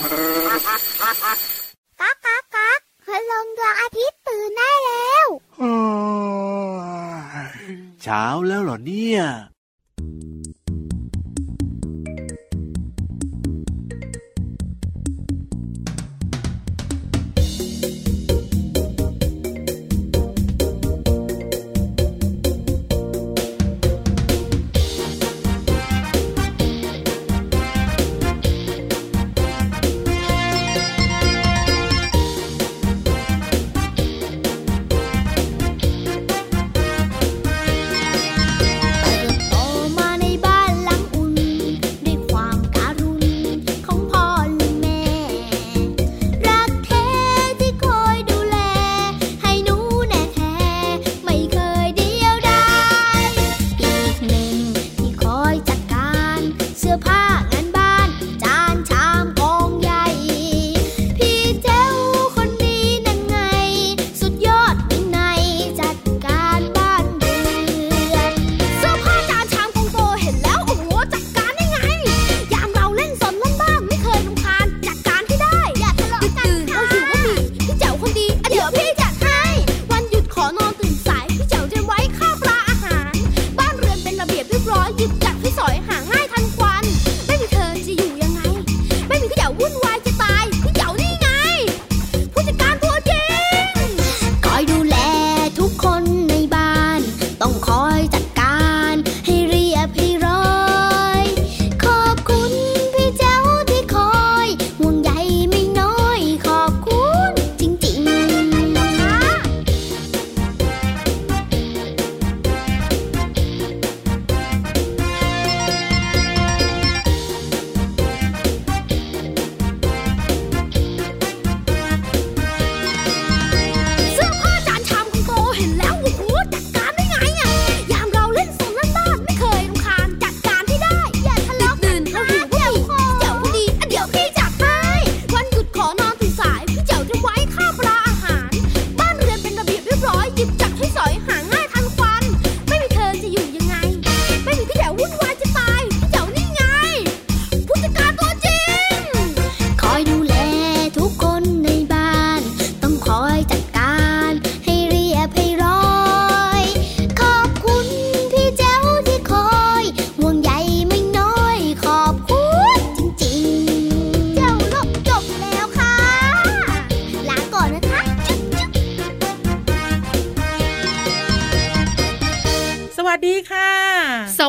ก๊ากก๊ากก๊ากพลงดวงอาทิตย์ตื่นได้แล้วเช้าแล้วเหรอเนี่ย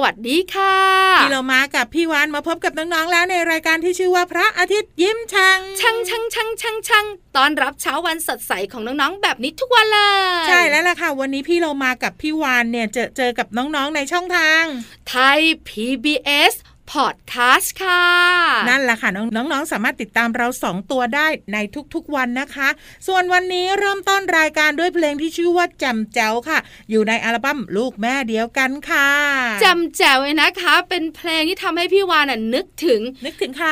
วัสดีค่ะพี่เรามากับพี่วานมาพบกับน้องๆแล้วในรายการที่ชื่อว่าพระอาทิตย์ยิ้มช่างช่างช่างช่างช่างช่างตอนรับเช้าวันสดใสของน้องๆแบบนี้ทุกวันเลยใช่แล้วล่ะค่ะ วันนี้พี่เรามากับพี่วานเนี่ยเจอเจอกับน้องๆในช่องทาง ไทย PBS Podcast ค่ะ นั่นแหละค่ะน้องน้องๆ สามารถติดตามเราสองตัวได้ในทุกๆวันนะคะ ส่วนวันนี้เริ่มต้นรายการด้วยเพลงที่ชื่อว่าจำแจ๋วค่ะ อยู่ในอัลบั้มลูกแม่เดียวกันค่ะจำแจ๋วเลยนะคะ เป็นเพลงที่ทำให้พี่วานน่ะนึกถึง นึกถึงใคร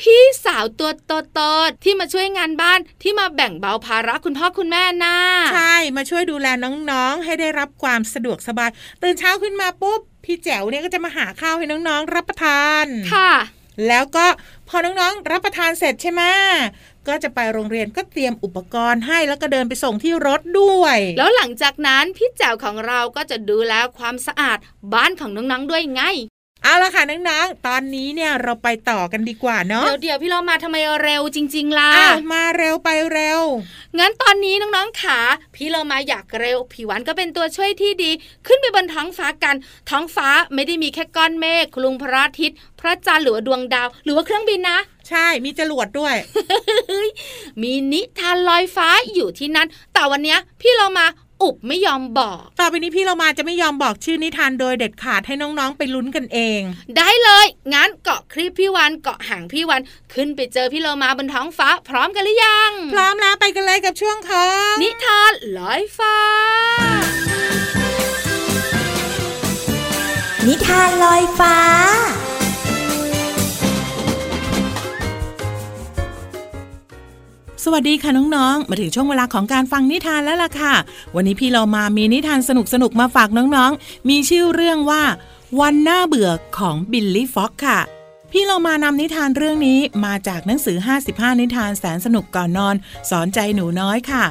พี่สาวตัวโตๆที่มาช่วยงานบ้านที่มาแบ่งเบาภาระคุณพ่อคุณแม่น่าใช่มาช่วยดูแลน้องๆ ให้ได้รับความสะดวกสบายตื่นเช้าขึ้นมาปุ๊บ พี่แจ๋วเนี่ยก็จะมาหาข้าวให้น้องๆ รับประทาน ค่ะ แล้วก็พอน้องๆ รับประทานเสร็จใช่ไหมก็จะไปโรงเรียนก็เตรียมอุปกรณ์ให้แล้วก็เดินไปส่งที่รถด้วย แล้วหลังจากนั้นพี่แจ๋วของเราก็จะดูแลความสะอาดบ้านของน้องๆด้วยไง เอาละค่ะน้องๆ ตอนนี้เนี่ยเราไปต่อกันดีกว่าเนาะ เดี๋ยวเดี๋ยวพี่เรามาทำไมเร็วจริง ๆ ล่ะอ้าวมาเร็วไปเร็ว งั้นตอนนี้น้องๆขาพี่เรามาอยากเร็วพี่หวันก็เป็นตัวช่วยที่ดี ขึ้นไปบนท้องฟ้ากัน ท้องฟ้าไม่ได้มีแค่ก้อนเมฆคลุงพระอาทิตย์ พระจันทร์หรือว่าดวงดาว หรือว่าเครื่องบินนะ ใช่ มีจรวดด้วย มีนิทานลอยฟ้าอยู่ที่นั่นแต่วันเนี้ยพี่เรามา อุบไม่ยอมบอก ต่อไปนี้พี่เรามาจะไม่ยอมบอกชื่อนิทานโดยเด็ดขาดให้น้องๆไปลุ้นกันเอง ได้เลยงั้นเกาะคลิปพี่วันเกาะหางพี่วันขึ้นไปเจอพี่เรามาบนท้องฟ้า พร้อมกันหรือยัง พร้อมแล้วไปกันเลยกับช่วงของนิทานลอยฟ้า นิทานลอยฟ้า สวัสดีค่ะน้องๆ มาถึงช่วงเวลาของการฟังนิทานแล้วล่ะค่ะ วันนี้พี่เรามามีนิทานสนุกๆ มาฝากน้องๆ มีชื่อเรื่องว่า วันน่าเบื่อของบิลลี่ฟ็อกค่ะ พี่เรามานำนิทานเรื่องนี้มาจากหนังสือ 55 นิทานแสนสนุกก่อนนอน สอนใจหนูน้อยค่ะ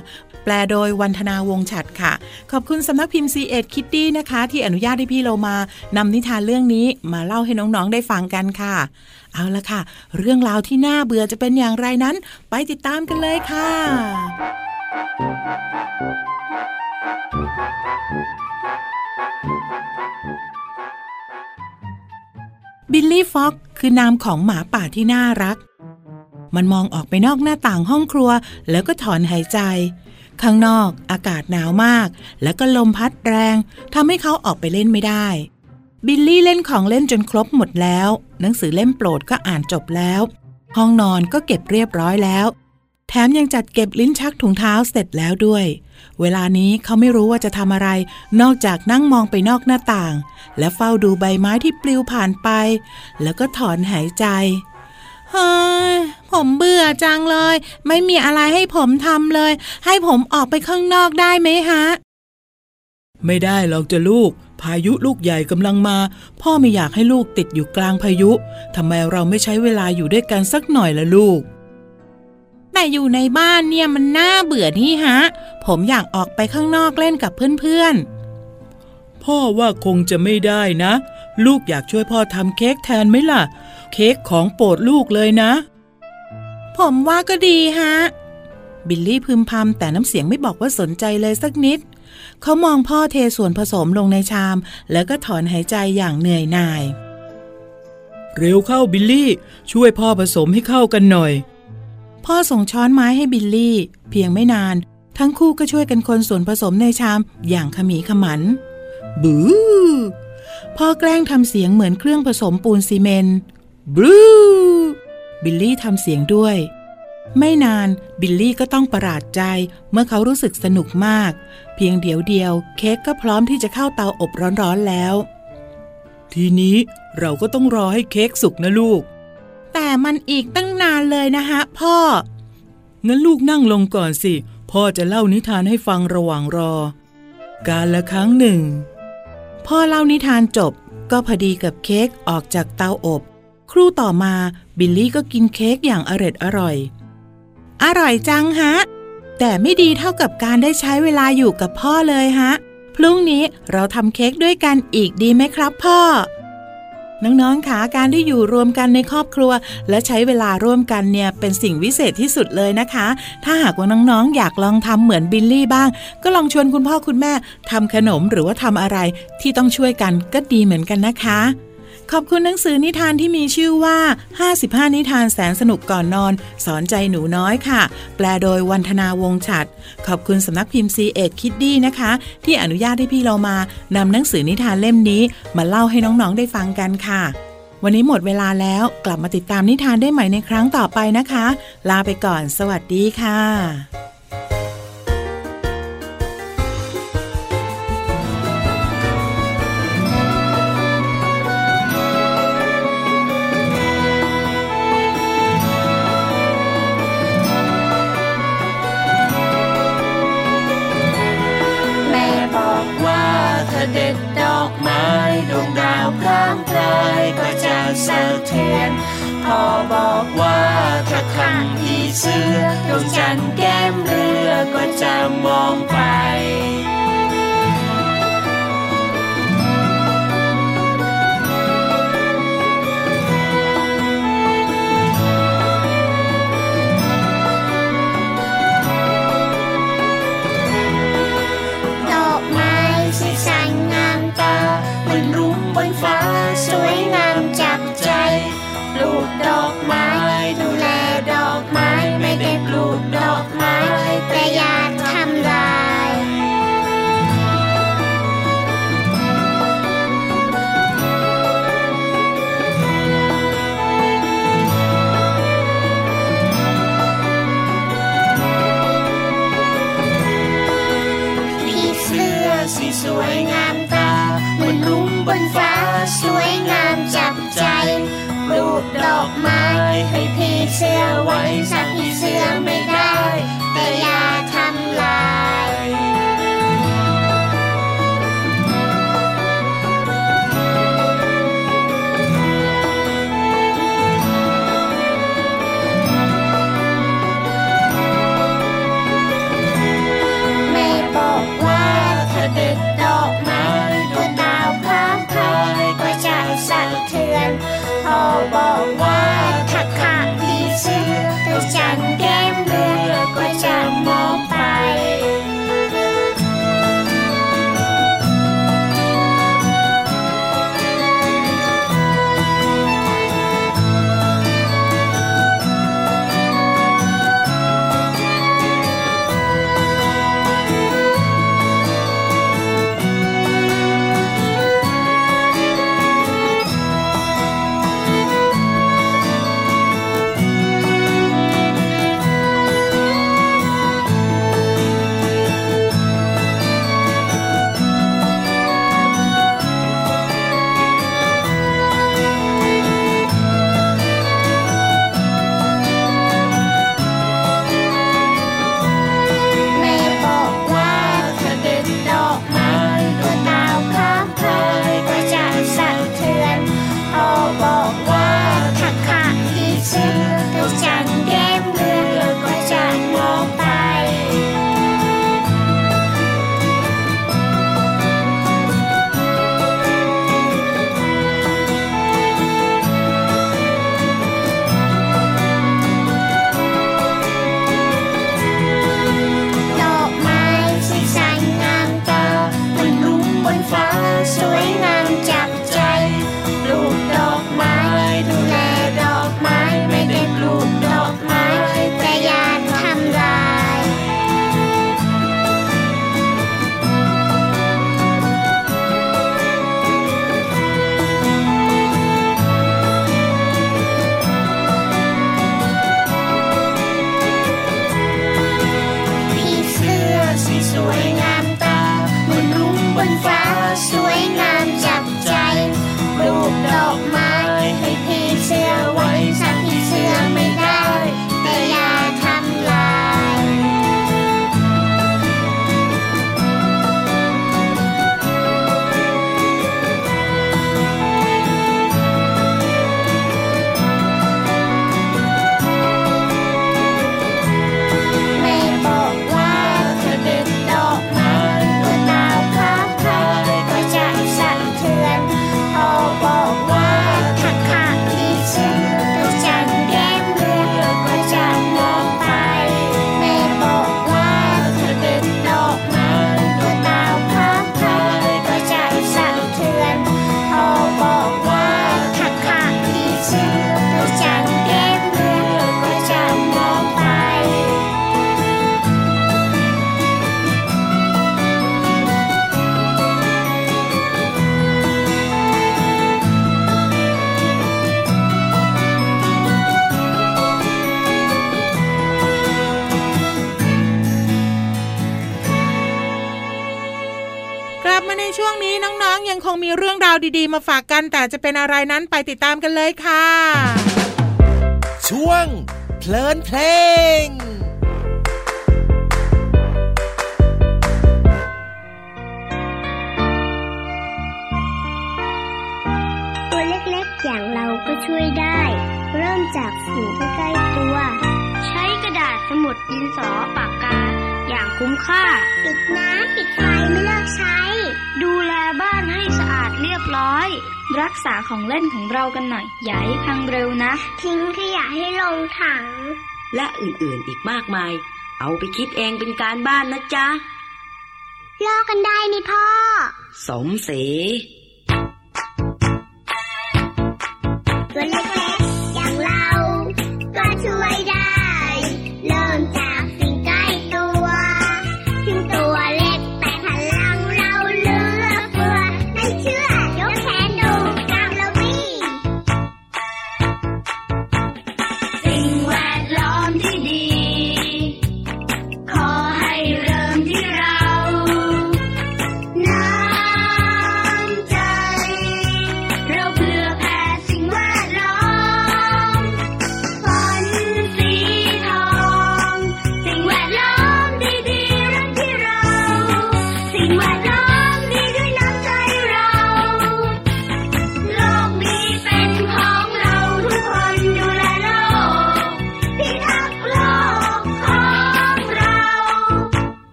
แปลโดยวันธนาวงฉัดค่ะ ขอบคุณสำนักพิมพ์ C ีเอ็ดคิตตี้นะคะ ที่อนุญาตให้พี่เรามานำนิทานเรื่องนี้มาเล่าให้น้องๆได้ฟังกันค่ะ เอาละค่ะ เรื่องราวที่น่าเบื่อจะเป็นอย่างไรนั้น ไปติดตามกันเลยค่ะ บิลลี่ฟ็อกคือนามของหมาป่าที่น่ารัก มันมองออกไปนอกหน้าต่างห้องครัว แล้วก็ถอนหายใจ ข้างนอกอากาศหนาวมาก แล้วก็ลมพัดแรงทำให้เขาออกไปเล่นไม่ได้ บิลลี่เล่นของเล่นจนครบหมดแล้ว หนังสือเล่มโปรดก็อ่านจบแล้ว ห้องนอนก็เก็บเรียบร้อยแล้ว แถมยังจัดเก็บลิ้นชักถุงเท้าเสร็จแล้วด้วย เวลานี้เขาไม่รู้ว่าจะทำอะไร นอกจากนั่งมองไปนอกหน้าต่าง และเฝ้าดูใบไม้ที่ปลิวผ่านไป แล้วก็ถอนหายใจเฮ้ยผมเบื่อจังเลย ไม่มีอะไรให้ผมทำเลย ให้ผมออกไปข้างนอกได้ไหมฮะ ไม่ได้หรอกจะลูก พายุลูกใหญ่กำลังมา พ่อไม่อยากให้ลูกติดอยู่กลางพายุทำไมเราไม่ใช้เวลาอยู่ด้วยกันสักหน่อยละลูก แต่อยู่ในบ้านเนี่ยมันน่าเบื่อนี่ฮะ ผมอยากออกไปข้างนอกเล่นกับเพื่อนๆ พ่อว่าคงจะไม่ได้นะ ลูกอยากช่วยพ่อทำเค้กแทนไหมล่ะ เค้กของโปรดลูกเลยนะ ผมว่าก็ดีฮะ บิลลี่พึมพำแต่น้ำเสียงไม่บอกว่าสนใจเลยสักนิด เขามองพ่อเทส่วนผสมลงในชาม แล้วก็ถอนหายใจอย่างเหนื่อยหน่าย เร็วเข้าบิลลี่ ช่วยพ่อผสมให้เข้ากันหน่อย พ่อส่งช้อนไม้ให้บิลลี่ เพียงไม่นาน ทั้งคู่ก็ช่วยกันคนส่วนผสมในชามอย่างขมีขมันบูพ่อแกล้งทำเสียงเหมือนเครื่องผสมปูนซีเมนต์บลูบิลลี่ทำเสียงด้วย ไม่นานบิลลี่ก็ต้องประหลาดใจเมื่อเขารู้สึกสนุกมาก เพียงเดียวเดียว เค้กก็พร้อมที่จะเข้าเตาอบร้อนๆแล้ว ทีนี้เราก็ต้องรอให้เค้กสุกนะลูก แต่มันอีกตั้งนานเลยนะฮะพ่อ งั้นลูกนั่งลงก่อนสิ พ่อจะเล่านิทานให้ฟังระหว่างรอ การละครั้งหนึ่ง พ่อเล่านิทานจบ ก็พอดีกับเค้กออกจากเตาอบ ครู่ต่อมาบิลลี่ก็กินเค้กอย่างเอร็ดอร่อย อร่อยจังฮะ แต่ไม่ดีเท่ากับการได้ใช้เวลาอยู่กับพ่อเลยฮะ พรุ่งนี้เราทำเค้กด้วยกันอีกดีไหมครับพ่อ น้องๆคะการที่อยู่รวมกันในครอบครัว และใช้เวลาร่วมกันเนี่ยเป็นสิ่งวิเศษที่สุดเลยนะคะ ถ้าหากว่าน้องๆ อยากลองทำเหมือนบิลลี่บ้าง ก็ลองชวนคุณพ่อคุณแม่ทำขนมหรือว่าทำอะไรที่ต้องช่วยกันก็ดีเหมือนกันนะคะ ขอบคุณหนังสือนิทานที่มีชื่อว่า 55 นิทานแสนสนุกก่อนนอน สอนใจหนูน้อยค่ะ แปลโดยวันธนาวงฉัด ขอบคุณสำนักพิมพ์ C ีเอ็ดคิดดี้นะคะ ที่อนุญาตให้พี่เรามานำหนังสือนิทานเล่มนี้ มาเล่าให้น้องๆได้ฟังกันค่ะ วันนี้หมดเวลาแล้วกลับมาติดตามนิทานได้ใหม่ในครั้งต่อไปนะคะ ลาไปก่อน สวัสดีค่ะ สะเทือนพ่อบอกว่าถ้าขังที่เสือดวงจันทร์แก้มเรือก็จะมองไป สวยงามจับใจปลูกดอกไม้ให้พี่เสื้อไว้สักพี่เสื้อไม่ Jack. าวดีๆ มาฝากกันแต่จะเป็นอะไรนั้นไปติดตามกันเลยค่ะ ช่วงเพลินเพลงตัวเล็กๆอย่างเราก็ช่วยได้ เริ่มจากสิ่งใกล้ๆตัว ใช้กระดาษสมุดดินสอปากกา อย่างคุ้มค่า ปิดน้ำปิดไฟไม่เลิกใช้ ดูแลบ้านให้สะอาดเรียบร้อย รักษาของเล่นของเรากันหน่อย อย่าให้พังเร็วนะ ทิ้งขยะให้ลงถัง และอื่นๆอีกมากมาย เอาไปคิดเองเป็นการบ้านนะจ๊ะลอกกันได้นี่พ่อ สมศรี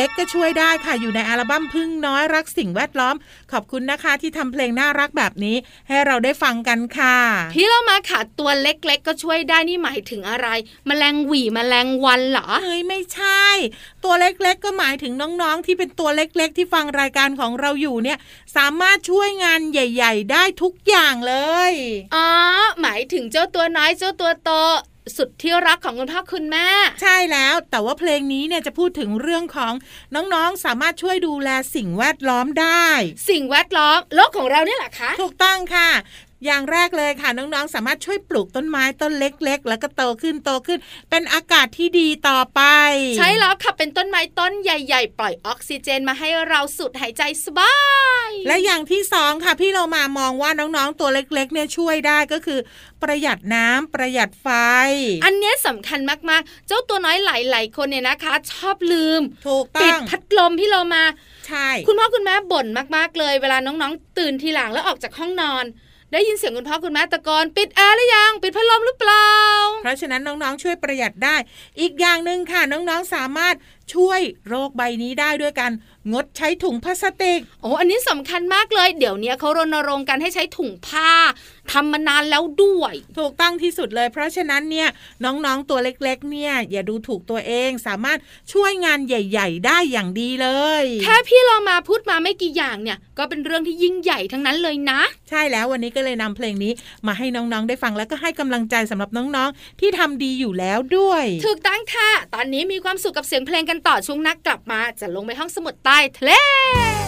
ล็กๆ ก็ช่วยได้ค่ะ อยู่ในอัลบั้มพึ่งน้อยรักสิ่งแวดล้อม ขอบคุณนะคะที่ทำเพลงน่ารักแบบนี้ ให้เราได้ฟังกันค่ะ พี่เรามาค่ะตัวเล็กๆ ก็ช่วยได้นี่หมายถึงอะไรแมลงหวีแมลงวันเหรอเฮ้ยไม่ใช่ ตัวเล็กๆ ก็หมายถึงน้องๆ ที่เป็นตัวเล็กๆ ที่ฟังรายการของเราอยู่เนี่ย สามารถช่วยงานใหญ่ ๆ ได้ทุกอย่างเลยอ๋อหมายถึงเจ้าตัวน้อยเจ้าตัวโต สุดที่รักของคุณพ่อคุณแม่ ใช่แล้วแต่ว่าเพลงนี้เนี่ยจะพูดถึงเรื่องของน้องๆ สามารถช่วยดูแลสิ่งแวดล้อมได้ สิ่งแวดล้อมโลกของเราเนี่ยแหละคะ ถูกต้องค่ะ อย่างแรกเลยค่ะน้องๆ สามารถช่วยปลูกต้นไม้ต้นเล็ก ๆ แล้วก็โตขึ้นโตขึ้น เป็นอากาศที่ดีต่อไป ใช่แล้วค่ะเป็นต้นไม้ต้นใหญ่ๆ ปล่อยออกซิเจนมาให้เราสูดหายใจสบาย และอย่างที่สองค่ะพี่เรามามองว่าน้องๆ ตัวเล็กๆ เนี่ยช่วยได้ก็คือ ประหยัดน้ำประหยัดไฟ อันเนี้ยสำคัญมากๆ เจ้าตัวน้อยหลายๆคนเนี่ยนะคะ ชอบลืมถูกปิต้ดองพัดลมพี่เรามาใช่ คุณพ่อคุณแม่บ่นมากๆเลย เวลาน้องๆ ตื่นทีหลังแล้วออกจากห้องนอน ได้ยินเสียงคุณพ่อคุณแม่ตะโกนปิดแอร์หรือยังปิดพัดลมหรือเปล่า เพราะฉะนั้นน้องๆ ช่วยประหยัดได้ อีกอย่างหนึ่งค่ะน้องๆสามารถช่วยโรคใบนี้ได้ด้วยกันงดใช้ถุงพลาสติกโอ้อันนี้สำคัญมากเลย เดี๋ยวนี้เขารณรงค์กันให้ใช้ถุงผ้า ทำมานานแล้วด้วย ถูกต้องที่สุดเลย เพราะฉะนั้นเนี่ยน้องๆตัวเล็ก ๆ เนี่ย อย่าดูถูกตัวเองสามารถช่วยงานใหญ่ ๆ ได้อย่างดีเลยแค่พี่เรามาพูดมาไม่กี่อย่างเนี่ย ก็เป็นเรื่องที่ยิ่งใหญ่ทั้งนั้นเลยนะ ใช่แล้ววันนี้ก็เลยนำเพลงนี้ มาให้น้องๆได้ฟังแล้วก็ให้กำลังใจสำหรับน้องๆ ที่ทำดีอยู่แล้วด้วย ถูกต้องค่ะ ตอนนี้มีความสุขกับเสียงเพลงกันต่อช่วงนักกลับมา จะลงไปห้องสมุดใต้ทะเล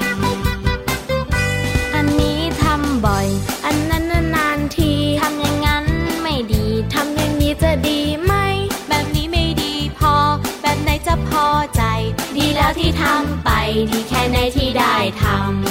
ดีแค่ไหนที่ได้ทำ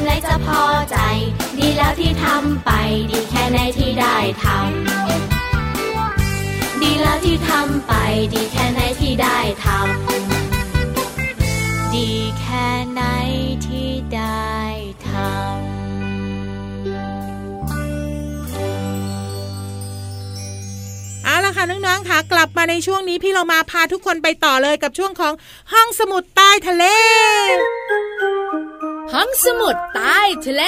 แบบไหนจะพอใจ ดีแล้วที่ทำไป ดีแค่ไหนที่ได้ทำดีแล้วที่ทำไป ดีแค่ไหนที่ได้ทำดีแค่ไหนที่ได้ทำเอาละค่ะน้องๆค่ะ กลับมาในช่วงนี้พี่เรามาพาทุกคนไปต่อเลยกับช่วงของห้องสมุดใต้ทะเล ห้องสมุดใต้ทะเล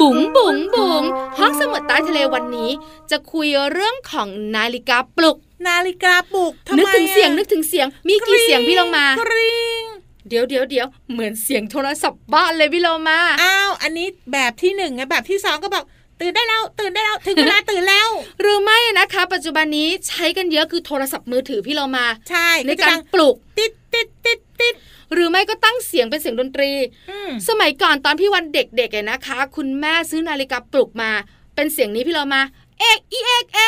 บุ๋งบุ๋งบุ๋งห้องสมุดใต้ทะเลวันนี้ จะคุยเรื่องของนาฬิกาปลุก นาฬิกาปลุกทำไมนึกถึงเสียงอะนึกถึงเสียง มีกี่เสียงพี่ลงมากริ๊งเดี๋ยวเดี๋ยวเดี๋ยวเหมือนเสียงโทรศัพท์บ้านเลยพี่โลมาอ้าวอันนี้แบบที่หนึ่งไงแบบที่สองก็บอกตื่นได้แล้วตื่นได้แล้วถึงเวลาตื่นแล้ว หรือไม่นะคะ ปัจจุบันนี้ใช้กันเยอะคือโทรศัพท์มือถือพี่เรามา ใช่ในจะการดังปลุกติดติดติดติด หรือไม่ก็ตั้งเสียงเป็นเสียงดนตรีอืมสมัยก่อนตอนพี่วันเด็กๆอะนะคะ คุณแม่ซื้อนาฬิกาปลุกมา เป็นเสียงนี้พี่เรามาเอกอีเอกเอ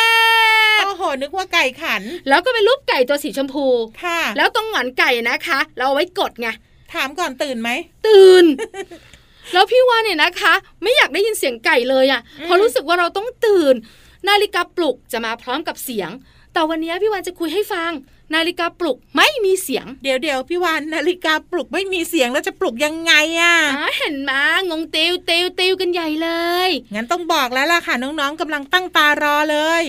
กโอ้โหนึกว่าไก่ขัน แล้วก็เป็นรูปไก่ตัวสีชมพูค่ะ แล้วตรงหงอนไก่นะคะ เราเอาไว้กดไงถามก่อนตื่นไหมตื่น แล้วพี่ว่าเนี่ยนะคะ ไม่อยากได้ยินเสียงไก่เลยอะ่ะเพราะรู้สึกว่าเราต้องตื่น นาฬิกาปลุกจะมาพร้อมกับเสียง แต่วันนี้พี่วานจะคุยให้ฟัง นาฬิกาปลุกไม่มีเสียง เดี๋ยวเดี๋ยวพี่วานนาฬิกาปลุกไม่มีเสียงแล้วจะปลุกยังไงอะอ่าเห็นมางงเตียวเตียวเตียวกันใหญ่เลย งั้นต้องบอกแล้วล่ะค่ะน้องๆกำลังตั้งตารอเลย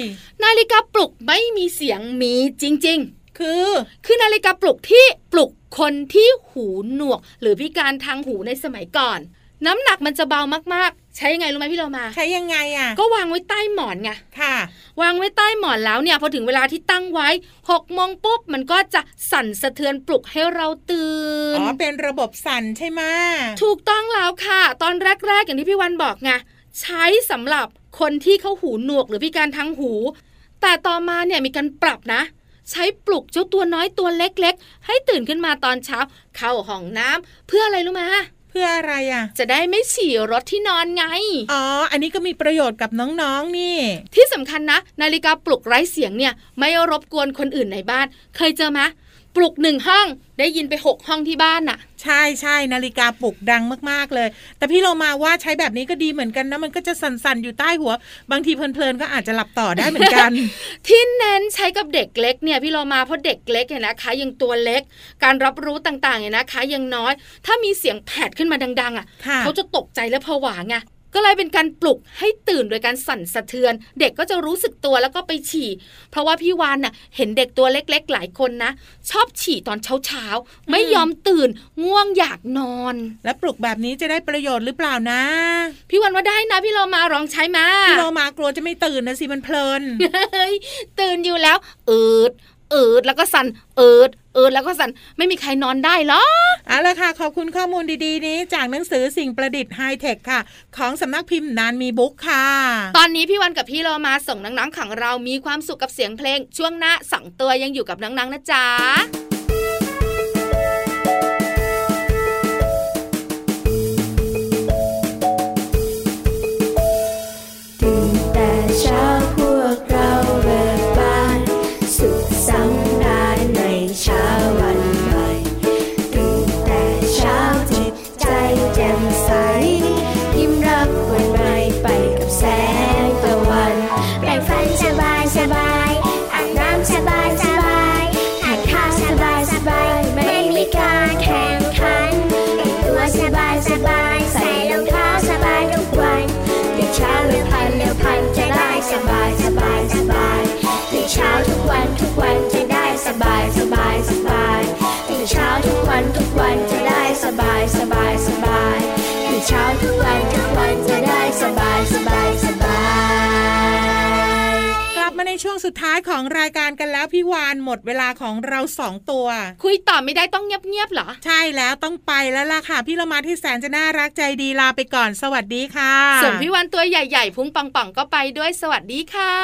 นาฬิกาปลุกไม่มีเสียงมีจริงคือๆคือนาฬิกาปลุกที่ปลุกคนที่หูหนวก หรือพิการทางหูในสมัยก่อน น้ำหนักมันจะเบามากๆ ใช้ยังไงรู้ไหมพี่เรามา ใช้ยังไงอะก็วางไว้ใต้หมอนไงค่ะ วางไว้ใต้หมอนแล้วเนี่ยพอถึงเวลาที่ตั้งไว้หกโมงปุ๊บมันก็จะสั่นสะเทือนปลุกให้เราตื่นอ๋อเป็นระบบสั่นใช่ไหมถูกต้องแล้วค่ะ ตอนแรกๆอย่างที่พี่วันบอกไงใช้สำหรับคนที่เขาหูหนวกหรือพิการทางหู แต่ต่อมาเนี่ยมีการปรับนะใช้ปลุกเจ้าตัวน้อยตัวเล็กๆ ให้ตื่นขึ้นมาตอนเช้า เข้าห้องน้ำเพื่ออะไรรู้ไหมเพื่ออะไรอะจะได้ไม่ฉี่รถที่นอนไง อ๋อ อันนี้ก็มีประโยชน์กับน้องๆ นี่ ที่สำคัญนะ นาฬิกาปลุกไร้เสียงเนี่ย ไม่รบกวนคนอื่นในบ้าน เคยเจอไหม ปลุกหนึ่งห้องได้ยินไปหกห้องที่บ้านน่ะ ใช่ใช่นาฬิกาปลุกดังมากๆเลย แต่พี่เรามาว่าใช้แบบนี้ก็ดีเหมือนกันนะมันก็จะสั่นๆอยู่ใต้หัว บางทีเพลินๆก็อาจจะหลับต่อได้เหมือนกัน ที่เน้นใช้กับเด็กเล็กเนี่ยพี่เรามาเพราะเด็กเล็กเนี่ยนะคะยังตัวเล็ก การรับรู้ต่างๆเนี่ยนะคะยังน้อย ถ้ามีเสียงแผดขึ้นมาดัง ๆ อะค่ะเขาจะตกใจและผวาไง ก็เลยเป็นการปลุกให้ตื่นโดยการสั่นสะเทือน เด็กก็จะรู้สึกตัวแล้วก็ไปฉี่ เพราะว่าพี่วานน่ะเห็นเด็กตัวเล็ก ๆ หลายคนนะ ชอบฉี่ตอนเช้าๆไม่ยอมตื่นง่วงอยากนอน แล้วปลุกแบบนี้จะได้ประโยชน์หรือเปล่านะ พี่วันว่าได้นะ พี่เรามาลองใช้มาพี่เรามากลัวจะไม่ตื่นนะสิมันเพลินเฮ้ยตื่นอยู่แล้วอืด อืดแล้วก็สั่นอืดอืดแล้วก็สั่นไม่มีใครนอนได้หรอกเอาละค่ะ ขอบคุณข้อมูลดีๆ นี้ จากหนังสือสิ่งประดิษฐ์ไฮเทคค่ะ ของสำนักพิมพ์นานมีบุ๊กค่ะ ตอนนี้พี่วันกับพี่เรามาส่งน้องๆขังเรามีความสุขกับเสียงเพลง ช่วงหน้าสองตัวยังอยู่กับน้องๆนะจ๊ะ สบายสบายอาบน้ำสบายสบายทานข้าวสบายสบาย ไม่มีการแข่งขันแต่งตัวสบายสบายใส่รองเท้าสบายทุกวันตื่นเช้าเร็วพันเร็วพันจะได้สบายสบายสบายตื่นเช้าทุกวันทุกวันจะได้สบายสบายสบายตื่นเช้าทุกวันทุกวันจะได้สบายสบายสบายตื่นเช้าทุกวันทุกวันจะได้สบายสบายสบาย สุดท้ายของรายการกันแล้วพี่วานหมดเวลาของเราสองตัว คุยต่อไม่ได้ต้องเงียบๆเหรอ ใช่แล้วต้องไปแล้วล่ะค่ะ พี่เรามาที่แสนจะน่ารักใจดีลาไปก่อนสวัสดีค่ะ ส่วนพี่วันตัวใหญ่ๆพุงป่องๆก็ไปด้วยสวัสดีค่ะ